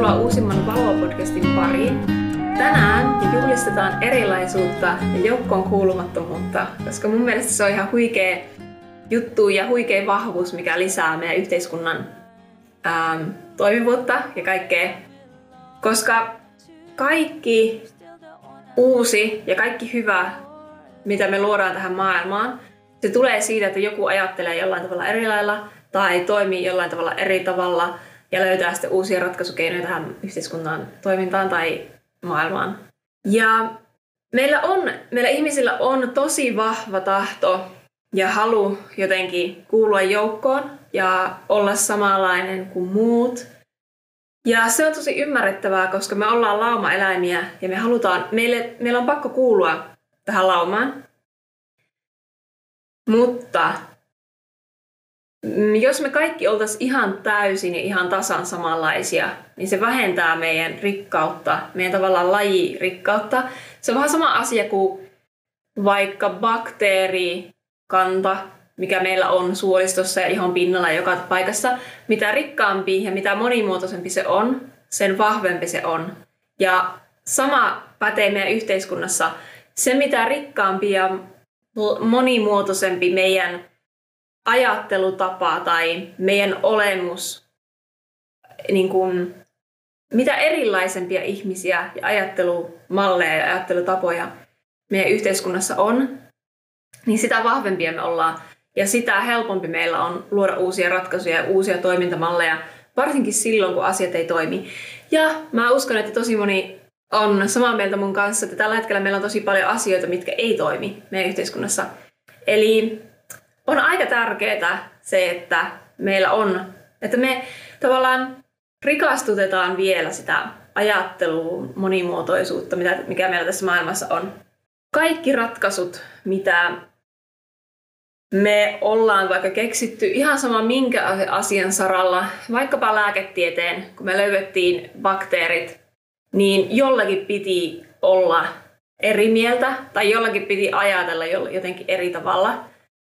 Tervetuloa uusimman Valoa-podcastin pariin. Tänään juhlistetaan erilaisuutta ja joukkoon kuulumattomuutta, koska mun mielestä se on ihan huikea juttu ja huikea vahvuus, mikä lisää meidän yhteiskunnan ähm, toimivuutta ja kaikkea. Koska kaikki uusi ja kaikki hyvä, mitä me luodaan tähän maailmaan, se tulee siitä, että joku ajattelee jollain tavalla eri lailla tai toimii jollain tavalla eri tavalla ja löytää sitten uusia ratkaisukeinoja tähän yhteiskunnan toimintaan tai maailmaan. Ja meillä, on, meillä ihmisillä on tosi vahva tahto ja halu jotenkin kuulua joukkoon ja olla samanlainen kuin muut. Ja se on tosi ymmärrettävää, koska me ollaan laumaeläimiä ja me halutaan, meille, meillä on pakko kuulua tähän laumaan. Mutta jos me kaikki oltaisiin ihan täysin ja ihan tasan samanlaisia, niin se vähentää meidän rikkautta, meidän tavallaan lajirikkautta. Se on vähän sama asia kuin vaikka bakteerikanta, mikä meillä on suolistossa ja ihon pinnalla joka paikassa. Mitä rikkaampi ja mitä monimuotoisempi se on, sen vahvempi se on. Ja sama pätee meidän yhteiskunnassa. Se, mitä rikkaampi ja monimuotoisempi meidän ajattelutapa tai meidän olemus, niin kuin, mitä erilaisempia ihmisiä ja ajattelumalleja ja ajattelutapoja meidän yhteiskunnassa on, niin sitä vahvempia me ollaan ja sitä helpompi meillä on luoda uusia ratkaisuja ja uusia toimintamalleja, varsinkin silloin, kun asiat ei toimi. Ja mä uskon, että tosi moni on samaa mieltä mun kanssa, että tällä hetkellä meillä on tosi paljon asioita, mitkä ei toimi meidän yhteiskunnassa. Eli on aika tärkeää se, että meillä on, että me tavallaan rikastutetaan vielä sitä ajattelua, monimuotoisuutta, mikä meillä tässä maailmassa on. Kaikki ratkaisut, mitä me ollaan vaikka keksitty ihan sama minkä asian saralla, vaikkapa lääketieteen, kun me löydettiin bakteerit niin jollakin piti olla eri mieltä tai jollakin piti ajatella jotenkin eri tavalla.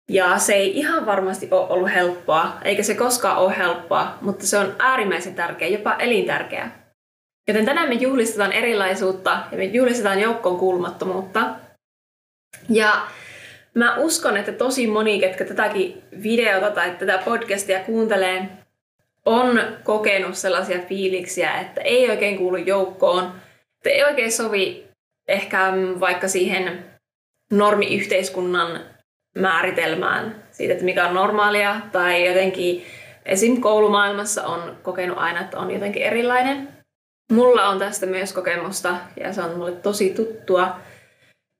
Ja se ei ihan varmasti ole ollut helppoa, eikä se koskaan ole helppoa, mutta se on äärimmäisen tärkeä, jopa elintärkeä. Joten tänään me juhlistetaan erilaisuutta ja me juhlistetaan joukkoon kuulumattomuutta. Ja mä uskon, että tosi moni, ketkä tätäkin videota tai tätä podcastia kuuntelee, on kokenut sellaisia fiiliksiä, että ei oikein kuulu joukkoon, että ei oikein sovi ehkä vaikka siihen normiyhteiskunnan määritelmään siitä, että mikä on normaalia, tai jotenkin esim. koulumaailmassa on kokenut aina, että on jotenkin erilainen. Mulla on tästä myös kokemusta ja se on mulle tosi tuttua.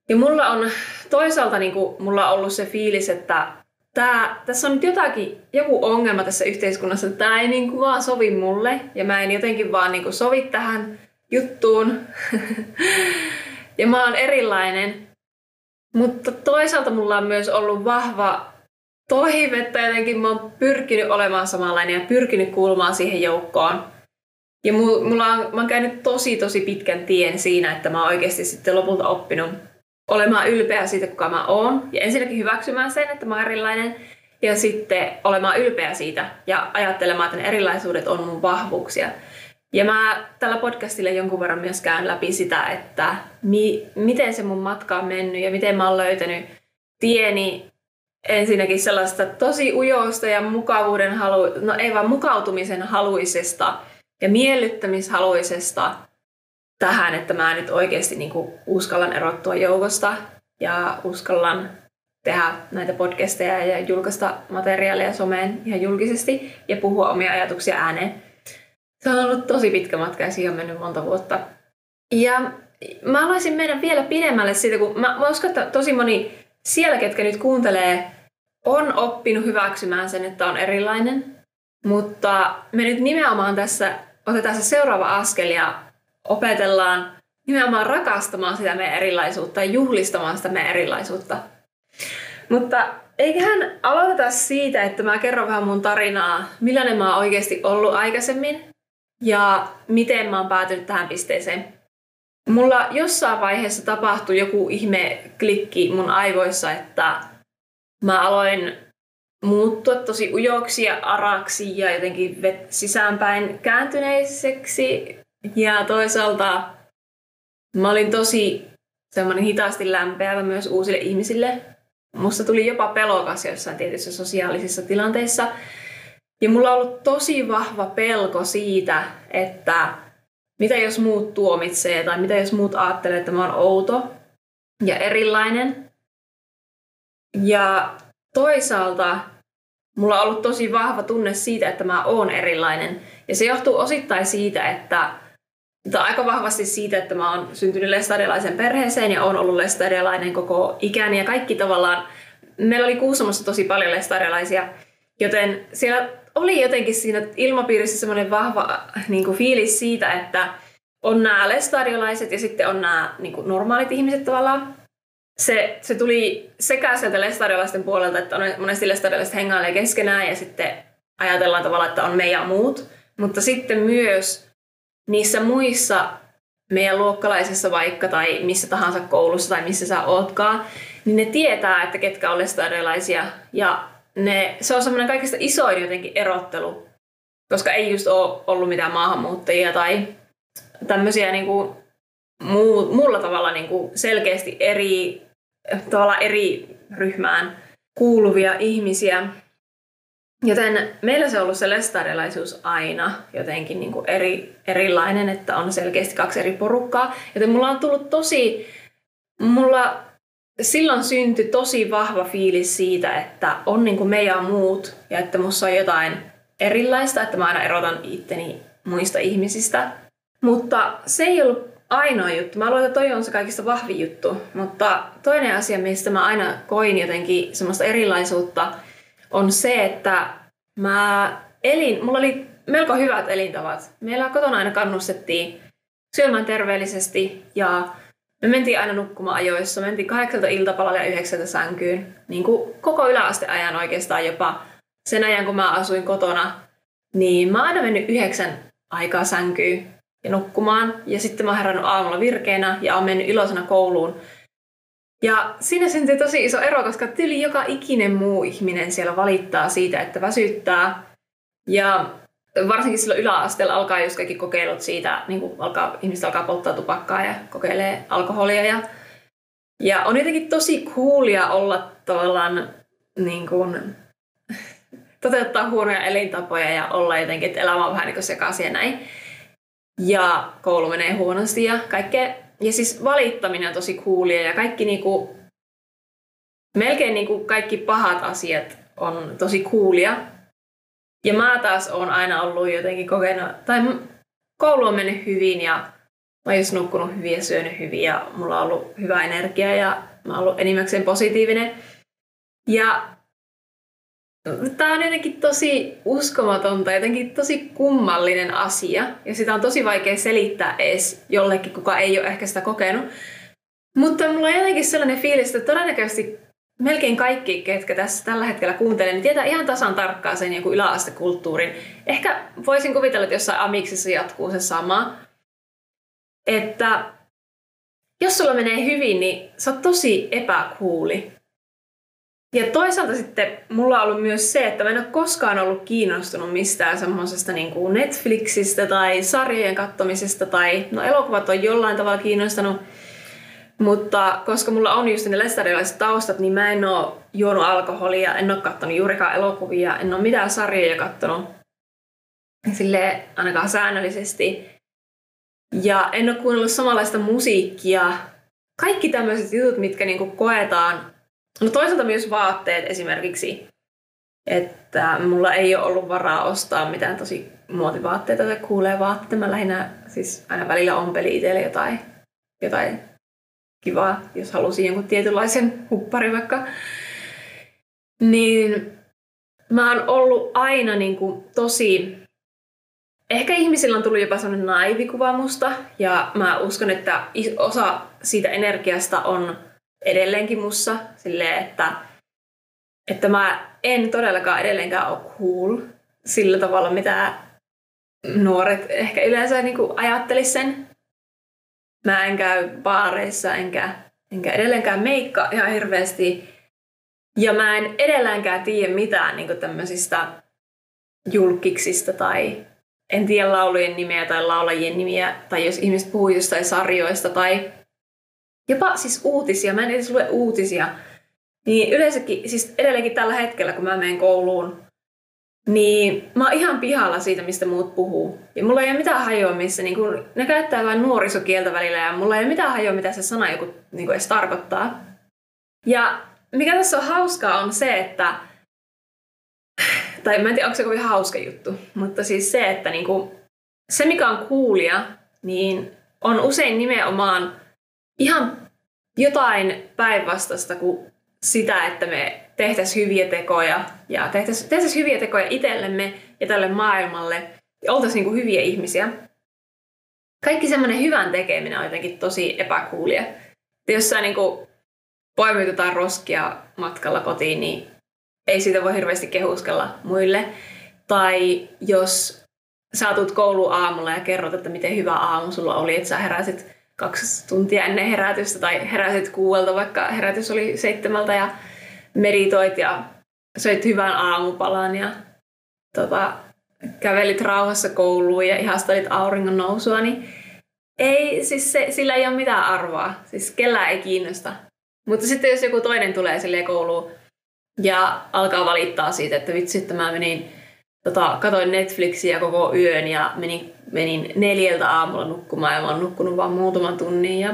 Ja mulla on toisaalta niin kuin, mulla on ollut se fiilis, että tää, tässä on nyt jotakin, joku ongelma tässä yhteiskunnassa, että tämä ei niinku vaan sovi mulle ja mä en jotenkin vaan niinku sovi tähän juttuun. ja mä oon erilainen. Mutta toisaalta mulla on myös ollut vahva toive, että jotenkin mä oon pyrkinyt olemaan samanlainen ja pyrkinyt kuulumaan siihen joukkoon. Ja mulla on, mä oon käynyt tosi tosi pitkän tien siinä, että mä oon oikeasti sitten lopulta oppinut olemaan ylpeä siitä, kuka mä oon. Ja ensinnäkin hyväksymään sen, että mä oon erilainen. Ja sitten olemaan ylpeä siitä ja ajattelemaan, että ne erilaisuudet on mun vahvuuksia. Ja mä tällä podcastilla jonkun verran myös käyn läpi sitä, että mi- miten se mun matka on mennyt ja miten mä oon löytänyt tieni ensinnäkin sellaista tosi ujoista ja mukavuuden halu, no ei vaan mukautumisen haluisesta ja miellyttämishaluisesta tähän, että mä nyt oikeasti niin kuin uskallan erottua joukosta ja uskallan tehdä näitä podcasteja ja julkaista materiaalia someen ihan julkisesti ja puhua omia ajatuksia ääneen. Se on ollut tosi pitkä matka ja siihen on mennyt monta vuotta. Ja mä haluaisin mennä vielä pidemmälle siitä, kun mä, mä uskon, että tosi moni siellä, ketkä nyt kuuntelee, on oppinut hyväksymään sen, että on erilainen. Mutta me nyt nimenomaan tässä otetaan se seuraava askel ja opetellaan nimenomaan rakastamaan sitä meidän erilaisuutta ja juhlistamaan sitä meidän erilaisuutta. Mutta eiköhän aloiteta siitä, että mä kerron vähän mun tarinaa, millainen mä oon oikeasti ollut aikaisemmin ja miten mä oon päätynyt tähän pisteeseen. Mulla jossain vaiheessa tapahtui joku ihme klikki mun aivoissa, että mä aloin muuttua tosi ujoksi ja araksi ja jotenkin sisäänpäin kääntyneiseksi. Ja toisaalta mä olin tosi semmoinen hitaasti lämpeävä myös uusille ihmisille. Musta tuli jopa pelokas jossain tietyissä sosiaalisissa tilanteissa. Ja mulla on ollut tosi vahva pelko siitä, että mitä jos muut tuomitsee tai mitä jos muut ajattelee, että mä oon outo ja erilainen. Ja toisaalta mulla on ollut tosi vahva tunne siitä, että mä oon erilainen. Ja se johtuu osittain siitä, että tai aika vahvasti siitä, että mä oon syntynyt lestadialaisen perheeseen ja oon ollut lestadialainen koko ikäni ja kaikki tavallaan, meillä oli Kuusamossa tosi paljon lestadialaisia, joten siellä oli jotenkin siinä ilmapiirissä semmoinen vahva niin kuin fiilis siitä, että on nämä lestadiolaiset ja sitten on nämä niin kuin normaalit ihmiset tavallaan. Se, se tuli sekä sieltä lestadiolaisten puolelta, että on monesti lestadiolaiset hengailee keskenään ja sitten ajatellaan tavallaan, että on me ja muut. Mutta sitten myös niissä muissa meidän luokkalaisissa vaikka tai missä tahansa koulussa tai missä sä ootkaan, niin ne tietää, että ketkä on lestadiolaisia ja ne, se on semmoinen kaikista isoin jotenkin erottelu, koska ei just ole ollut mitään maahanmuuttajia tai tämmöisiä niin kuin muu, muulla tavalla niin kuin selkeästi eri, tavalla eri ryhmään kuuluvia ihmisiä. Joten meillä se on ollut se lestadiolaisuus aina jotenkin niin kuin eri, erilainen, että on selkeästi kaksi eri porukkaa. Joten mulla on tullut tosi, mulla silloin syntyi tosi vahva fiilis siitä, että on niin kuin me ja muut ja että musta on jotain erilaista, että mä aina erotan itteni muista ihmisistä. Mutta se ei ollut ainoa juttu. Mä luulen, että toi on se kaikista vahvin juttu. Mutta toinen asia, mistä mä aina koin jotenkin semmoista erilaisuutta, on se, että mä elin, mulla oli melko hyvät elintavat. Meillä kotona aina kannustettiin syömään terveellisesti ja me mentiin aina nukkumaan ajoissa. Mentiin kahdeksalta iltapalalle ja yhdeksältä sänkyyn. Niin kuin koko yläasteajan oikeastaan jopa sen ajan, kun mä asuin kotona. Niin mä oon aina mennyt yhdeksän aikaa sänkyyn ja nukkumaan. Ja sitten mä oon herännyt aamulla virkeänä ja oon mennyt iloisena kouluun. Ja siinä syntyi tosi iso ero, koska tyli joka ikinen muu ihminen siellä valittaa siitä, että väsyttää. Ja varsinkin silloin yläasteella alkaa just kaikki kokeilut siitä, niin kuin alkaa, ihmiset alkaa polttaa tupakkaa ja kokeilee alkoholia. Ja, ja on jotenkin tosi coolia olla tavallaan niin kuin, toteuttaa huonoja elintapoja ja olla jotenkin, että elämä on vähän niin kuin sekaisin ja näin. Ja koulu menee huonosti ja kaikkea. Ja siis valittaminen on tosi coolia ja kaikki niinku, melkein niinku kaikki pahat asiat on tosi coolia. Ja mä taas on aina ollut jotenkin kokenut, tai koulu on mennyt hyvin ja mä oon just nukkunut hyvin ja syönyt hyvin ja mulla on ollut hyvä energia ja mä oon ollut enimmäkseen positiivinen. Ja Tämä on jotenkin tosi uskomatonta, jotenkin tosi kummallinen asia. Ja sitä on tosi vaikea selittää edes jollekin, kuka ei ole ehkä sitä kokenut. Mutta mulla on jotenkin sellainen fiilis, että todennäköisesti melkein kaikki, ketkä tässä tällä hetkellä kuuntelee, niin tietää ihan tasan tarkkaan sen joku yläastekulttuurin. Ehkä voisin kuvitella, että jossain amiksissa jatkuu se sama. Että jos sulla menee hyvin, niin sä oot tosi epäkuuli. Ja toisaalta sitten mulla on ollut myös se, että mä en ole koskaan ollut kiinnostunut mistään semmoisesta niin kuin Netflixistä tai sarjojen kattomisesta tai no elokuvat on jollain tavalla kiinnostanut. Mutta koska mulla on just ne lestarilaiset taustat, niin mä en oo juonut alkoholia, en oo kattonut juurikaan elokuvia, en oo mitään sarjoja kattonut sille ainakaan säännöllisesti. Ja en ole kuunnellut samanlaista musiikkia. Kaikki tämmöiset jutut, mitkä niinku koetaan No toisaalta myös vaatteet esimerkiksi, että mulla ei ole ollut varaa ostaa mitään tosi muotivaatteita tai kuulee vaatteita. Mä lähinnä siis aina välillä ompeli itselle jotain, jotain kivaa, jos halusin jonkun tietynlaisen huppari vaikka. Niin mä oon ollut aina niin kuin tosi... Ehkä ihmisillä on tullut jopa sellainen naivikuva musta, ja mä uskon, että osa siitä energiasta on edelleenkin mussa silleen, että, että mä en todellakaan edelleenkään ole cool sillä tavalla, mitä nuoret ehkä yleensä niin ajattelis sen. Mä en käy baareissa, enkä, enkä edelleenkään meikka ihan hirveästi. Ja mä en edelläänkään tiedä mitään niin tämmöisistä julkiksista tai en tiedä laulujen nimiä tai laulajien nimiä, tai jos ihmiset puhuu jostain sarjoista tai jopa siis uutisia, mä en edes lue uutisia, niin yleensäkin, siis edelleenkin tällä hetkellä, kun mä menen kouluun, niin mä oon ihan pihalla siitä, mistä muut puhuu. Ja mulla ei ole mitään hajoa, missä niin kun, ne käyttää vain nuorisokieltä välillä ja mulla ei ole mitään hajoa, mitä se sana joku niin edes tarkoittaa. Ja mikä tässä on hauskaa on se, että tai mä en tiedä, onko se kovin hauska juttu, mutta siis se, että niin kuin, se mikä on kuulia, niin on usein nimenomaan ihan jotain päinvastaista kuin sitä, että me tehtäisiin hyviä tekoja ja tehtäisiin, tehtäisiin hyviä tekoja itsellemme ja tälle maailmalle ja oltaisiin niin hyviä ihmisiä. Kaikki semmoinen hyvän tekeminen on jotenkin tosi epäkuulia. Jos sä niin kuin roskia matkalla kotiin, niin ei siitä voi hirveästi kehuskella muille. Tai jos sä tulet kouluun aamulla ja kerrot, että miten hyvä aamu sulla oli, että sä heräsit kaksi tuntia ennen herätystä tai heräsit kuuelta, vaikka herätys oli seitsemältä ja meditoit ja söit hyvän aamupalan ja tota, kävelit rauhassa kouluun ja ihastelit auringon nousua, niin ei, siis se, sillä ei ole mitään arvoa. Siis kellään ei kiinnosta. Mutta sitten jos joku toinen tulee sille kouluun ja alkaa valittaa siitä, että vitsi, että mä menin, tota, katoin Netflixiä koko yön ja menin, menin neljältä aamulla nukkumaan ja mä oon nukkunut vain muutaman tunnin ja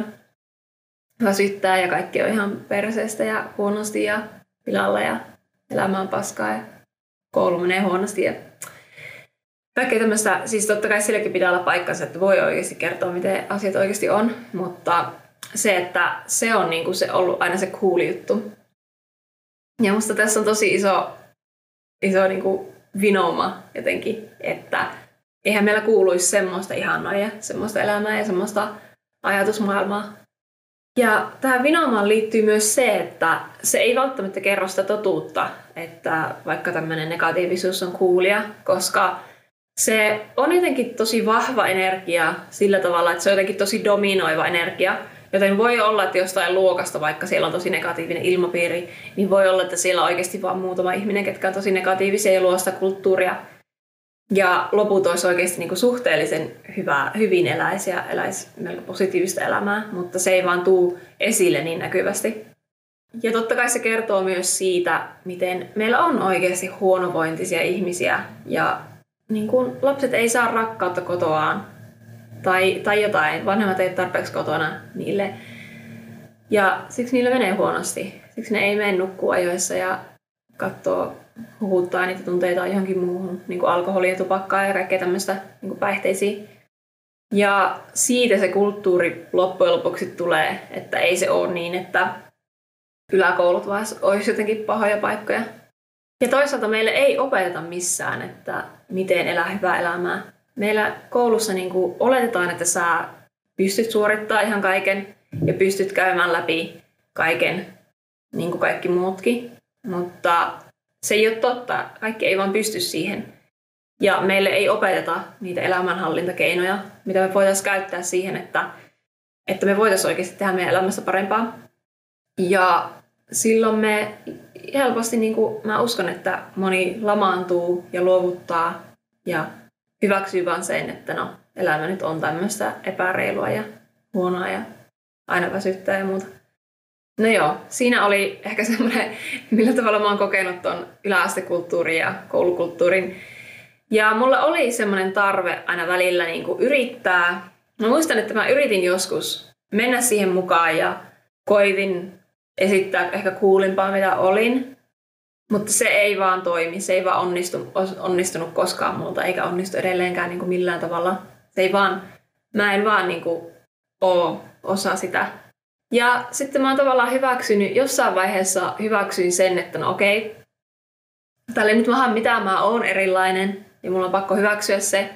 väsyttää ja kaikki on ihan perseestä ja huonosti ja pilalla ja elämä on paskaa ja koulu menee huonosti ja kaikkea tämmöistä, siis totta kai silläkin pitää olla paikkansa, että voi oikeasti kertoa, miten asiat oikeasti on, mutta se, että se on niin kuin se ollut aina se cool juttu. Ja musta tässä on tosi iso, iso niin kuin vinoma jotenkin, että eihän meillä kuuluisi semmoista ihanaa ja semmoista elämää ja semmoista ajatusmaailmaa. Ja tähän vinomaan liittyy myös se, että se ei välttämättä kerro sitä totuutta, että vaikka tämmöinen negatiivisuus on kuulia, koska se on jotenkin tosi vahva energia sillä tavalla, että se on jotenkin tosi dominoiva energia. Joten voi olla, että jostain luokasta, vaikka siellä on tosi negatiivinen ilmapiiri, niin voi olla, että siellä on oikeasti vain muutama ihminen, ketkä on tosi negatiivisia ja luo sitä kulttuuria. Ja loput olisi oikeasti niin kuin suhteellisen hyvä, hyvin eläisi ja eläisi melko positiivista elämää, mutta se ei vaan tuu esille niin näkyvästi. Ja totta kai se kertoo myös siitä, miten meillä on oikeasti huonovointisia ihmisiä ja niin kuin lapset ei saa rakkautta kotoaan tai, tai jotain, vanhemmat ei tarpeeksi kotona niille. Ja siksi niille menee huonosti. Siksi ne ei mene nukkua ajoissa ja katsoo, huhuttaa niitä tunteita johonkin muuhun, niin kuin alkoholia, tupakkaa ja kaikkea tämmöistä niin kuin päihteisiin. Ja siitä se kulttuuri loppujen lopuksi tulee, että ei se ole niin, että yläkoulut vaan olisi jotenkin pahoja paikkoja. Ja toisaalta meille ei opeteta missään, että miten elää hyvää elämää meillä koulussa niin kuin oletetaan, että sä pystyt suorittamaan ihan kaiken ja pystyt käymään läpi kaiken, niin kuin kaikki muutkin. Mutta se ei ole totta. Kaikki ei vaan pysty siihen. Ja meille ei opeteta niitä elämänhallintakeinoja, mitä me voitaisiin käyttää siihen, että, että me voitaisiin oikeasti tehdä meidän elämässä parempaa. Ja silloin me helposti, niin kuin mä uskon, että moni lamaantuu ja luovuttaa ja hyväksyy vaan sen, että no, elämä nyt on tämmöistä epäreilua ja huonoa ja aina väsyttää ja muuta. No joo, siinä oli ehkä semmoinen, millä tavalla mä oon kokenut ton yläastekulttuurin ja koulukulttuurin. Ja mulla oli semmoinen tarve aina välillä niin kuin yrittää. Mä muistan, että mä yritin joskus mennä siihen mukaan ja koitin esittää ehkä kuulimpaa, mitä olin. Mutta se ei vaan toimi, se ei vaan onnistu, onnistunut koskaan multa, eikä onnistu edelleenkään niin kuin millään tavalla. Se ei vaan, mä en vaan niin kuin oo osa sitä. Ja sitten mä oon tavallaan hyväksynyt, jossain vaiheessa hyväksyin sen, että no okei, tälle nyt vähän mitä mä oon erilainen, ja mulla on pakko hyväksyä se.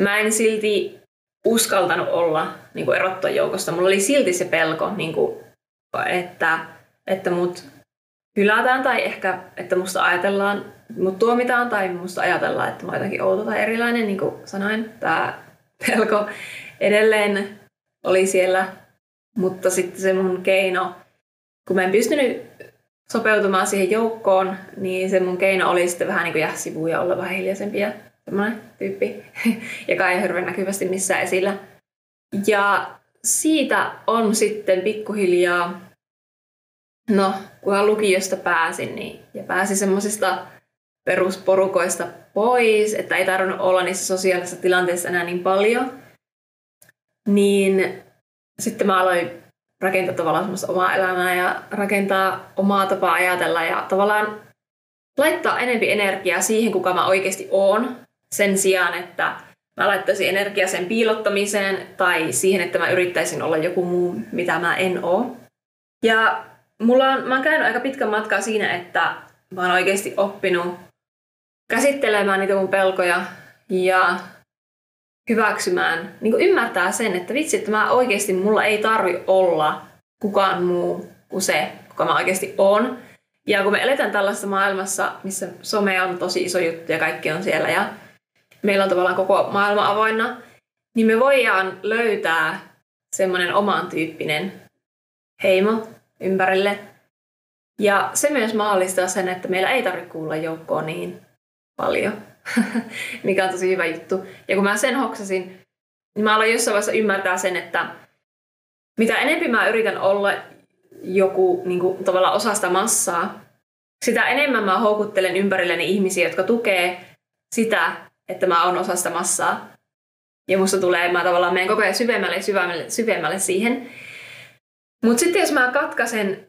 Mä en silti uskaltanut olla niin kuin erottua joukosta. Mulla oli silti se pelko, niin kuin, että, että mut hylätään tai ehkä, että musta ajatellaan, mut tuomitaan tai musta ajatellaan, että mä oon jotenkin outo tai erilainen, niin kuin sanoin. Tämä pelko edelleen oli siellä, mutta sitten se mun keino, kun mä en pystynyt sopeutumaan siihen joukkoon, niin se mun keino oli sitten vähän niin kuin jää sivuun ja olla vähän hiljaisempi ja semmoinen tyyppi, joka ei hirveän näkyvästi missään esillä. Ja siitä on sitten pikkuhiljaa, no kunhan lukiosta pääsin niin, ja pääsin semmoisista perusporukoista pois, että ei tarvinnut olla niissä sosiaalisissa tilanteissa enää niin paljon, niin sitten mä aloin rakentaa tavallaan semmoista omaa elämää ja rakentaa omaa tapaa ajatella ja tavallaan laittaa enempi energiaa siihen, kuka mä oikeasti oon, sen sijaan, että mä laittaisin energiaa sen piilottamiseen tai siihen, että mä yrittäisin olla joku muu, mitä mä en oo. Ja mulla on, mä oon käynyt aika pitkän matkaa siinä, että mä oon oikeasti oppinut käsittelemään niitä mun pelkoja ja hyväksymään, niin kuin ymmärtää sen, että vitsi, että mä oikeasti, mulla ei tarvi olla kukaan muu kuin se, kuka mä oikeasti on. Ja kun me eletään tällaisessa maailmassa, missä some on tosi iso juttu ja kaikki on siellä ja meillä on tavallaan koko maailma avoinna, niin me voidaan löytää semmoinen oman tyyppinen heimo ympärille. Ja se myös mahdollistaa sen, että meillä ei tarvitse kuulla joukkoon niin paljon, mikä on tosi hyvä juttu. Ja kun mä sen hoksasin, niin mä aloin jossain vaiheessa ymmärtää sen, että mitä enemmän mä yritän olla joku niin kuin, tavallaan osa sitä massaa, sitä enemmän mä houkuttelen ympärilleni ihmisiä, jotka tukee sitä, että mä oon osa sitä massaa. Ja musta tulee, mä tavallaan menen koko ajan syvemmälle ja syvemmälle, syvemmälle siihen. Mutta sitten jos mä katkaisen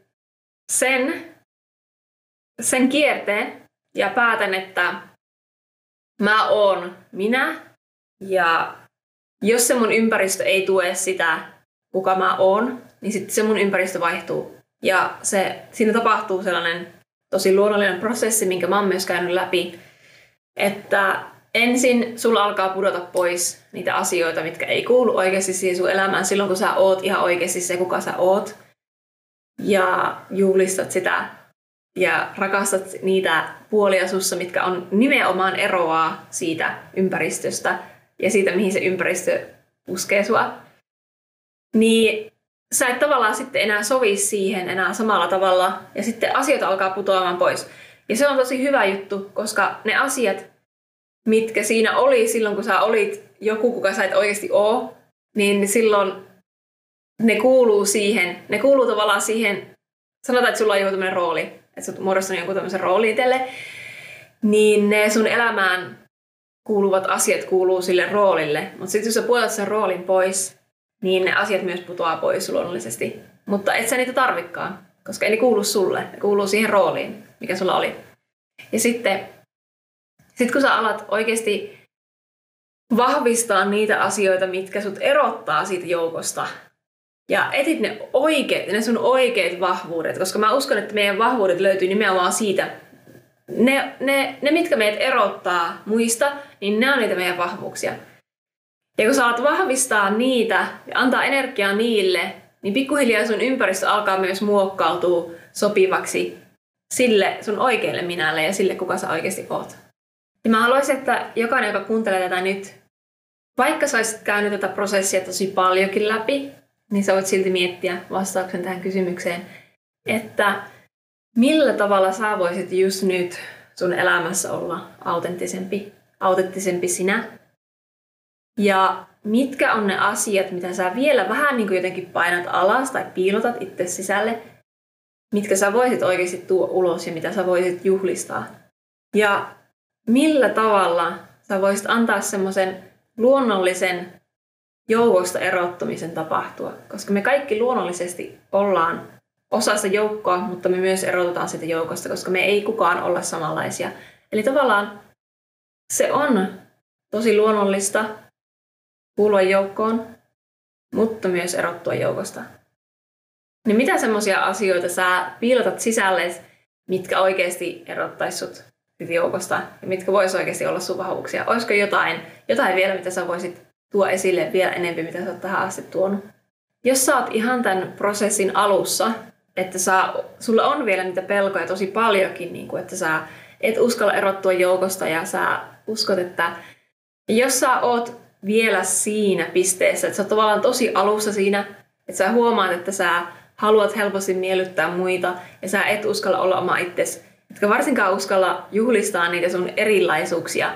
sen, sen kierteen ja päätän, että mä oon minä ja jos se mun ympäristö ei tue sitä, kuka mä oon, niin sitten se mun ympäristö vaihtuu. Ja se, siinä tapahtuu sellainen tosi luonnollinen prosessi, minkä mä oon myös käynyt läpi, että ensin sulla alkaa pudota pois niitä asioita, mitkä ei kuulu oikeasti siihen sun elämään silloin, kun sä oot ihan oikeasti se, kuka sä oot. Ja juhlistat sitä ja rakastat niitä puolia sussa, mitkä on nimenomaan eroaa siitä ympäristöstä ja siitä, mihin se ympäristö puskee sua. Niin sä et tavallaan sitten enää sovi siihen enää samalla tavalla ja sitten asiat alkaa putoamaan pois. Ja se on tosi hyvä juttu, koska ne asiat, mitkä siinä oli silloin, kun sä olit joku, kuka sä et oikeasti oo, niin silloin ne kuuluu siihen, ne kuuluu tavallaan siihen, sanotaan, että sulla on joku rooli, että sä oot muodostanut jonkun tämmöisen rooli itselle, niin ne sun elämään kuuluvat asiat kuuluu sille roolille. Mutta sitten jos sä puolet sen roolin pois, niin ne asiat myös putoaa pois luonnollisesti. Mutta et sä niitä tarvikaan, koska ei ne kuulu sulle, ne kuuluu siihen rooliin, mikä sulla oli. Ja sitten sit kun sä alat oikeasti vahvistaa niitä asioita, mitkä sut erottaa siitä joukosta, ja etit ne oikeat, ne sun oikeat vahvuudet, koska mä uskon, että meidän vahvuudet löytyy nimenomaan siitä, ne, ne, ne mitkä meidät erottaa muista, niin ne on niitä meidän vahvuuksia. Ja kun sä alat vahvistaa niitä ja antaa energiaa niille, niin pikkuhiljaa sun ympäristö alkaa myös muokkautua sopivaksi sille sun oikealle minälle ja sille, kuka sä oikeasti oot. Ja mä haluaisin, että jokainen, joka kuuntelee tätä nyt, vaikka sä olisit käynyt tätä prosessia tosi paljonkin läpi, niin sä voit silti miettiä vastauksen tähän kysymykseen, että millä tavalla sä voisit just nyt sun elämässä olla autenttisempi, autenttisempi sinä ja mitkä on ne asiat, mitä sä vielä vähän niin kuin jotenkin painat alas tai piilotat itse sisälle, mitkä sä voisit oikeasti tuoda ulos ja mitä sä voisit juhlistaa. Ja millä tavalla sä voisit antaa semmoisen luonnollisen joukosta erottumisen tapahtua. Koska me kaikki luonnollisesti ollaan osa sitä joukkoa, mutta me myös erotetaan siitä joukosta, koska me ei kukaan olla samanlaisia. Eli tavallaan se on tosi luonnollista kuulua joukkoon, mutta myös erottua joukosta. Niin mitä semmoisia asioita sä piilotat sisälle, mitkä oikeasti erottaisut joukosta ja mitkä vois oikeasti olla sun vahvuuksia? Olisiko jotain, jotain vielä, mitä sä voisit tuoda esille vielä enemmän, mitä sä oot tähän asti tuonut? Jos sä oot ihan tämän prosessin alussa, että sä, sulla on vielä niitä pelkoja tosi paljonkin, niin kuin, että sä et uskalla erottua joukosta ja sä uskot, että jos sä oot vielä siinä pisteessä, että sä oot tavallaan tosi alussa siinä, että sä huomaat, että sä haluat helposti miellyttää muita ja sä et uskalla olla oma itsesi, etkä varsinkaan uskalla juhlistaa niitä sun erilaisuuksia,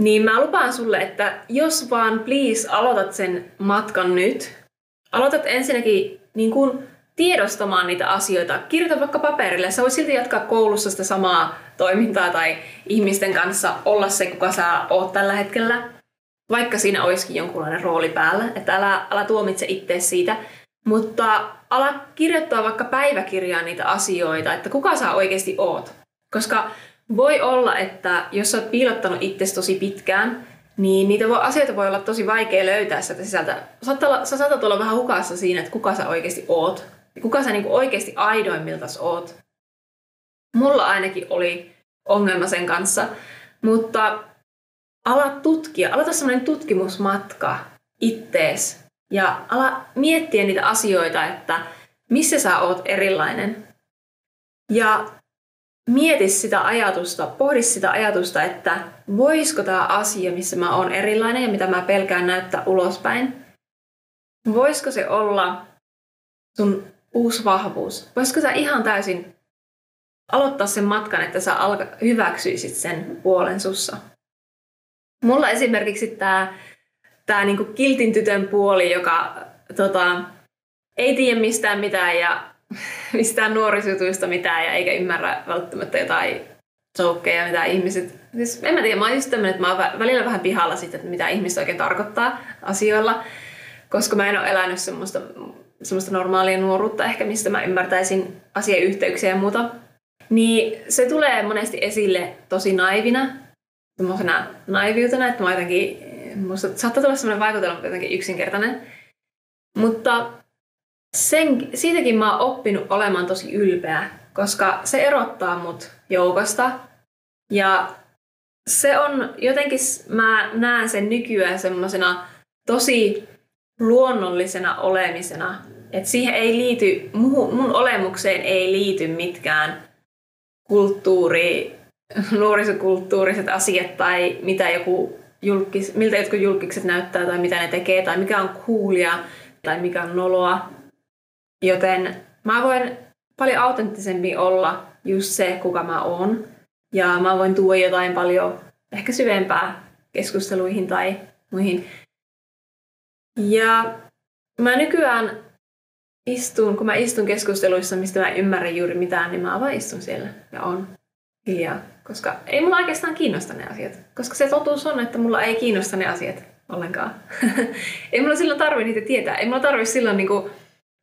niin mä lupaan sulle, että jos vaan please aloitat sen matkan nyt, aloitat ensinnäkin niin kuin tiedostamaan niitä asioita. Kirjoita vaikka paperille. Sä voit silti jatkaa koulussa sitä samaa toimintaa tai ihmisten kanssa olla se, kuka sä oot tällä hetkellä. Vaikka siinä olisikin jonkunlainen rooli päällä. Että älä, älä tuomitse itse siitä. Mutta ala kirjoittaa vaikka päiväkirjaan niitä asioita, että kuka sä oikeasti oot. Koska voi olla, että jos sä oot piilottanut itsesi tosi pitkään, niin niitä voi, asioita voi olla tosi vaikea löytää sieltä sisältä. Saattaa, sä saatat olla vähän hukassa siinä, että kuka sä oikeasti oot. Kuka sä niinku oikeasti aidoimmiltas oot. Mulla ainakin oli ongelma sen kanssa. Mutta ala tutkia, aloita semmoinen tutkimusmatka ittees. Ja ala miettiä niitä asioita, että missä sä oot erilainen. Ja mieti sitä ajatusta, pohdi sitä ajatusta, että voisiko tämä asia, missä mä oon erilainen ja mitä mä pelkään näyttää ulospäin, voisiko se olla sun uusi vahvuus? Voisiko sä ihan täysin aloittaa sen matkan, että sä alka, hyväksyisit sen puolen sussa? Mulla esimerkiksi tämä tää niinku kiltin tytön puoli, joka tota, ei tiedä mistään mitään ja mistään nuorisotuista mitään ja eikä ymmärrä välttämättä jotain jokeja, mitä ihmiset... Siis en mä tiedä, mä oon just tämmönen, että mä oon välillä vähän pihalla siitä, että mitä ihmiset oikein tarkoittaa asioilla, koska mä en ole elänyt semmoista, semmoista normaalia nuoruutta ehkä, mistä mä ymmärtäisin asiayhteyksiä ja muuta. Niin se tulee monesti esille tosi naivina, semmoisena naiviutena, että mä jotenkin, musta saattaa tulla semmoinen vaikutelma jotenkin yksinkertainen. Mutta sen, siitäkin mä oon oppinut olemaan tosi ylpeä, koska se erottaa mut joukosta. Ja se on jotenkin, mä näen sen nykyään semmoisena tosi luonnollisena olemisena. Että siihen ei liity, mun olemukseen ei liity mitkään kulttuuri, nuorisokulttuuriset asiat tai mitä joku julkis, miltä jotkut julkikset näyttää tai mitä ne tekee tai mikä on coolia tai mikä on noloa. Joten mä voin paljon autenttisemmin olla just se, kuka mä oon. Ja mä voin tuoda jotain paljon ehkä syvempää keskusteluihin tai muihin. Ja mä nykyään istun, kun mä istun keskusteluissa, mistä mä en ymmärrä juuri mitään, niin mä vaan istun siellä ja on hiljaa. Koska ei mulla oikeastaan kiinnosta ne asiat. Koska se totuus on, että mulla ei kiinnosta ne asiat ollenkaan. ei mulla silloin tarvi niitä tietää. Ei mulla tarvi silloin niinku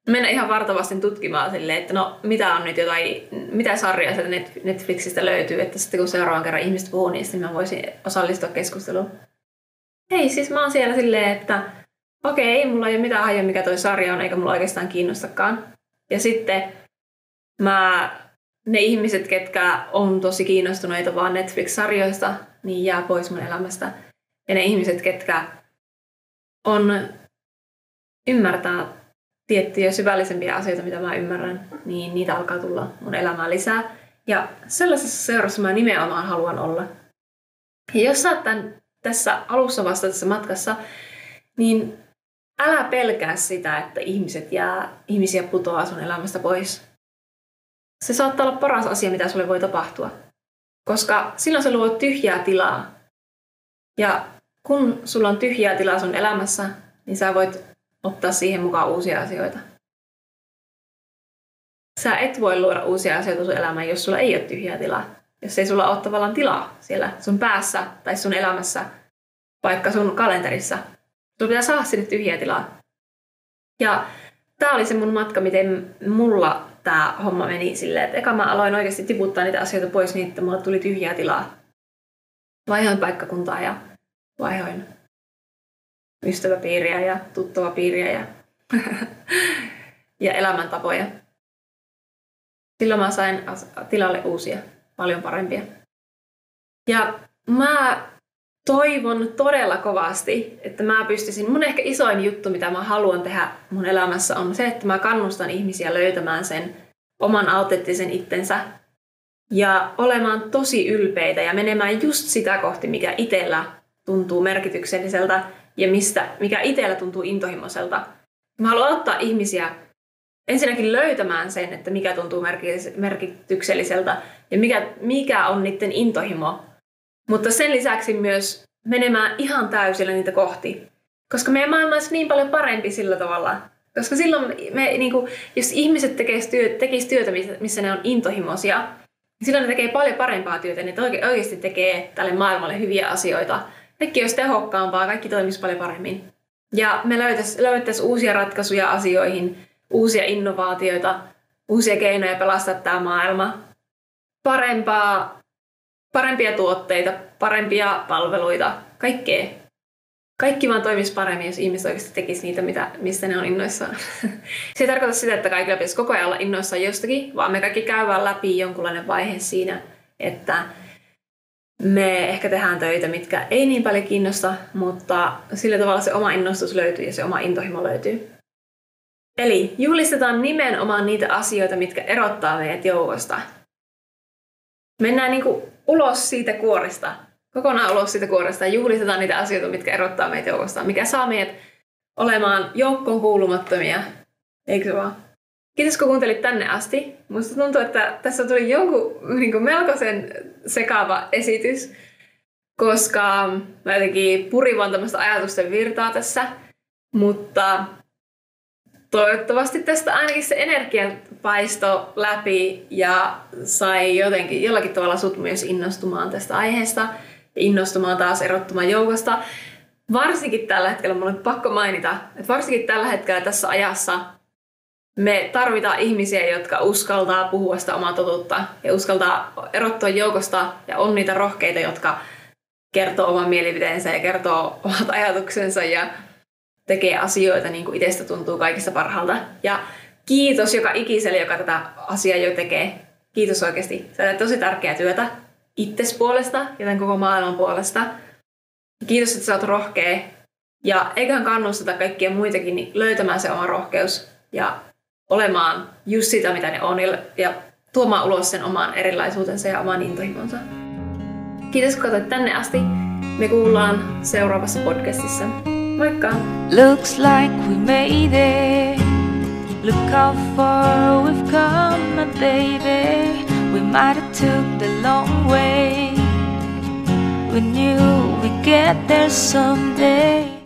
mennä ihan vartavasti tutkimaan silleen, että no mitä on nyt jotain, mitä sarjaa sieltä Netflixistä löytyy, että sitten kun seuraavan kerran ihmiset puhuu niistä, niin mä voisin osallistua keskusteluun. Ei, siis mä oon siellä silleen, että okei, okay, mulla ei ole mitään hajua, mikä toi sarja on, eikä mulla oikeastaan kiinnostakaan. Ja sitten mä, ne ihmiset, ketkä on tosi kiinnostuneita vaan Netflix-sarjoista, niin jää pois mun elämästä. Ja ne ihmiset, ketkä on ymmärtää tiettyjä syvällisempiä asioita, mitä mä ymmärrän, niin niitä alkaa tulla mun elämään lisää. Ja sellaisessa seurassa mä nimenomaan haluan olla. Ja jos sä oot tämän, tässä alussa vasta tässä matkassa, niin älä pelkää sitä, että ihmiset jää, ihmisiä putoaa sun elämästä pois. Se saattaa olla paras asia, mitä sulle voi tapahtua. Koska silloin sä luot tyhjää tilaa. Ja kun sulla on tyhjää tilaa sun elämässä, niin sä voit ottaa siihen mukaan uusia asioita. Sä et voi luoda uusia asioita sun elämään, jos sulla ei ole tyhjää tilaa. Jos ei sulla ole tavallaan tilaa siellä sun päässä tai sun elämässä, vaikka sun kalenterissa. Sulla pitää saada sinne tyhjää tilaa. Ja tää oli se mun matka, miten mulla tämä homma meni silleen, että eka mä aloin oikeasti tiputtaa niitä asioita pois niin, että mulla tuli tyhjää tilaa. Vaihoin paikkakuntaa ja vaihoin ystäväpiiriä ja tuttavapiiriä ja, ja elämäntapoja. Silloin mä sain tilalle uusia, paljon parempia. Ja mä toivon todella kovasti, että mä pystyisin, mun ehkä isoin juttu, mitä mä haluan tehdä mun elämässä on se, että mä kannustan ihmisiä löytämään sen oman autenttisen itsensä ja olemaan tosi ylpeitä ja menemään just sitä kohti, mikä itsellä tuntuu merkitykselliseltä ja mistä, mikä itsellä tuntuu intohimoiselta. Mä haluan auttaa ihmisiä ensinnäkin löytämään sen, että mikä tuntuu merkitykselliseltä ja mikä, mikä on niiden intohimo. Mutta sen lisäksi myös menemään ihan täysillä niitä kohti. Koska meidän maailma olisi niin paljon parempi sillä tavalla. Koska silloin, me, niin kuin, jos ihmiset tekisivät työtä, tekis työtä, missä ne on intohimoisia, niin silloin ne tekee paljon parempaa työtä. Ne oikeasti tekee tälle maailmalle hyviä asioita. Kaikki olisi tehokkaampaa, kaikki toimisi paljon paremmin. Ja me löytäisi uusia ratkaisuja asioihin, uusia innovaatioita, uusia keinoja pelastaa tämä maailma. Parempaa, parempia tuotteita, parempia palveluita, kaikkea. Kaikki vaan toimisi paremmin, jos ihmiset oikeasti tekisivät niitä, mitä, mistä ne on innoissaan. Se ei tarkoita sitä, että kaikilla pitäisi koko ajan olla innoissaan jostakin, vaan me kaikki käydään läpi jonkunlainen vaihe siinä, että me ehkä tehdään töitä, mitkä ei niin paljon kiinnosta, mutta sillä tavalla se oma innostus löytyy ja se oma intohimo löytyy. Eli juhlistetaan nimenomaan niitä asioita, mitkä erottaa meidät joukosta. Mennään niin ulos siitä kuorista, kokonaan ulos siitä kuoresta ja juhlistetaan niitä asioita, mitkä erottaa meitä joukosta, mikä saa meidät olemaan joukkoon kuulumattomia. Eikö vaan? Kiitos kun kuuntelit tänne asti. Musta tuntuu, että tässä tuli jonkun niin kuin melkoisen sekaava esitys, koska mä jotenkin purin vaan tämmöistä ajatusten virtaa tässä. Mutta toivottavasti tästä ainakin se energia paisto läpi ja sai jotenkin jollakin tavalla sut myös innostumaan tästä aiheesta ja innostumaan taas erottumaan joukosta. Varsinkin tällä hetkellä, mulla on pakko mainita, että varsinkin tällä hetkellä tässä ajassa me tarvitaan ihmisiä, jotka uskaltaa puhua sitä omaa totuutta ja uskaltaa erottua joukosta ja on niitä rohkeita, jotka kertoo oman mielipiteensä ja kertoo omat ajatuksensa ja tekee asioita niin kuin itsestä tuntuu kaikista parhaalta. Ja kiitos joka ikiselle, joka tätä asiaa jo tekee. Kiitos oikeasti. Sä teet tosi tärkeää työtä itses puolesta ja tämän koko maailman puolesta. Kiitos, että sä oot rohkea. Ja eiköhän kannusteta kaikkia muitakin löytämään se oma rohkeus ja olemaan just sitä, mitä ne on, ja tuomaan ulos sen oman erilaisuutensa ja oman intohimonsa. Kiitos, kun katsoit tänne asti. Me kuullaan seuraavassa podcastissa. Moikka! Looks like we made it Look how far we've come, my baby We might have took the long way We knew we'd get there someday